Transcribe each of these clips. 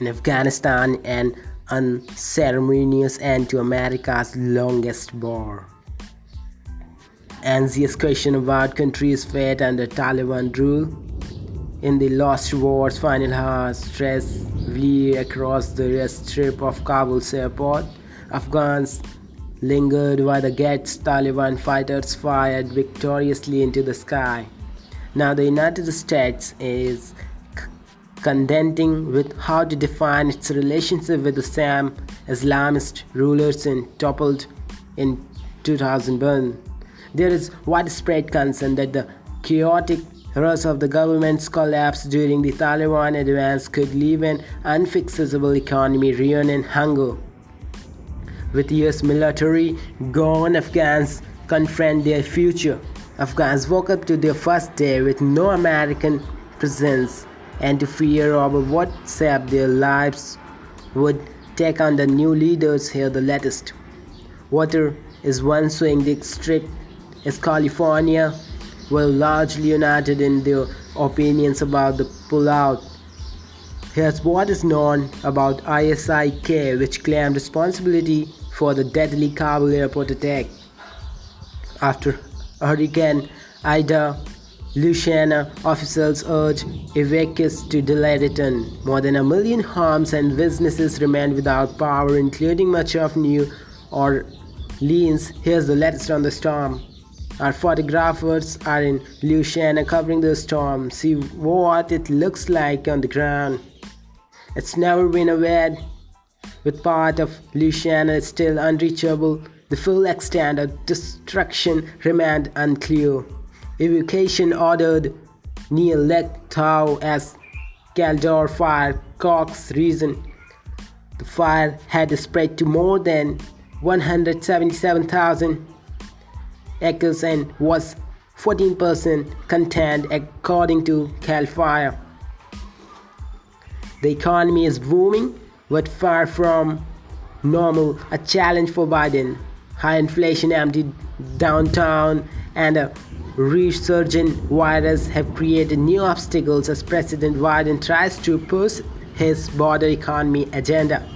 in Afghanistan an unceremonious end to America's longest war. Anxious question about country's fate under Taliban rule. In the Lost War's final hours, stress flew across the strip of Kabul's airport. Afghans lingered while the gates Taliban fighters fired victoriously into the sky. Now the United States is contending with how to define its relationship with the same Islamist rulers in toppled in 2001. There is widespread concern that the chaotic rush of the government's collapse during the Taliban advance could leave an unfixable economy ruin and hunger. With US military gone, Afghans confront their future. Afghans woke up to their first day with no American presence and to fear over what shape their lives would take on the new leaders here the latest. Water is one swing district as California were largely united in their opinions about the pullout. Here's what is known about ISIS-K, which claimed responsibility for the deadly Kabul airport attack. After Hurricane Ida, Louisiana officials urge evacuees to delay return. More than a million homes and businesses remain without power, including much of New Orleans. Here's the latest on the storm. Our photographers are in Louisiana covering the storm. See what it looks like on the ground. It's never been a wet, with part of Louisiana still unreachable. The full extent of destruction remained unclear evacuation ordered near Lake Tahoe as Caldor Fire Cox reason. The fire had spread to more than 177,000 acres and was 14% contained according to Cal Fire. The economy is booming, but far from normal, a challenge for Biden. High inflation emptied downtown and a resurgent virus have created new obstacles as President Biden tries to push his border economy agenda.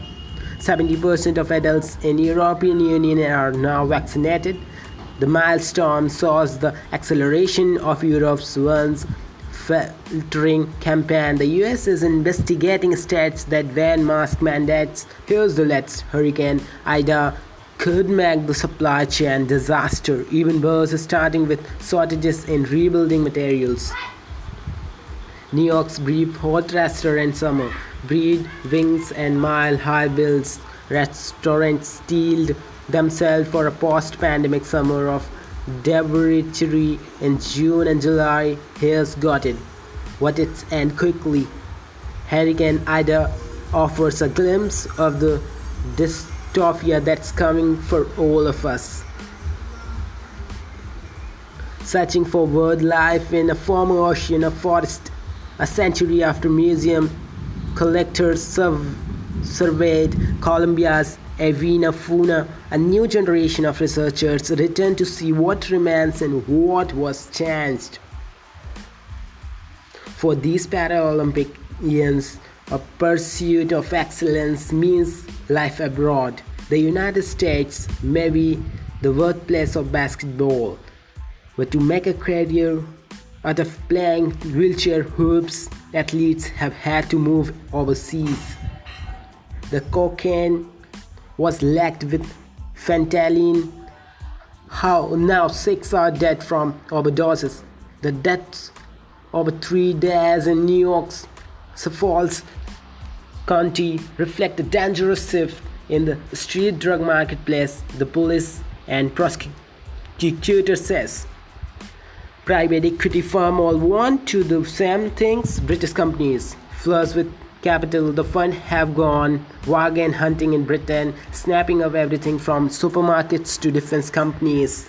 70% of adults in the European Union are now vaccinated. The milestone shows the acceleration of Europe's once filtering campaign. The US is investigating states that ban mask mandates. Here's the latest Hurricane Ida could make the supply chain disaster, even worse, starting with shortages in rebuilding materials. New York's brief hot restaurant summer breed wings and mile high bills. Restaurants steeled themselves for a post pandemic summer of debauchery in June and July. Here's got it. What it's end quickly. Hurricane Ida offers a glimpse of the dis dystopia that's coming for all of us. Searching for wildlife in a former ocean or forest, a century after museum collectors surveyed Colombia's avian fauna, a new generation of researchers returned to see what remains and what was changed. For these Paralympians, a pursuit of excellence means life abroad. The United States may be the birthplace of basketball, but to make a career out of playing wheelchair hoops, athletes have had to move overseas. The cocaine was lacked with fentanyl. How now six are dead from overdoses. The deaths over three days in New York's Suffolk County reflect a dangerous shift in the street drug marketplace, the police and prosecutor says. Private equity firm all want to do same things British companies. Flush with capital, the fund have gone bargain hunting in Britain, snapping up everything from supermarkets to defense companies.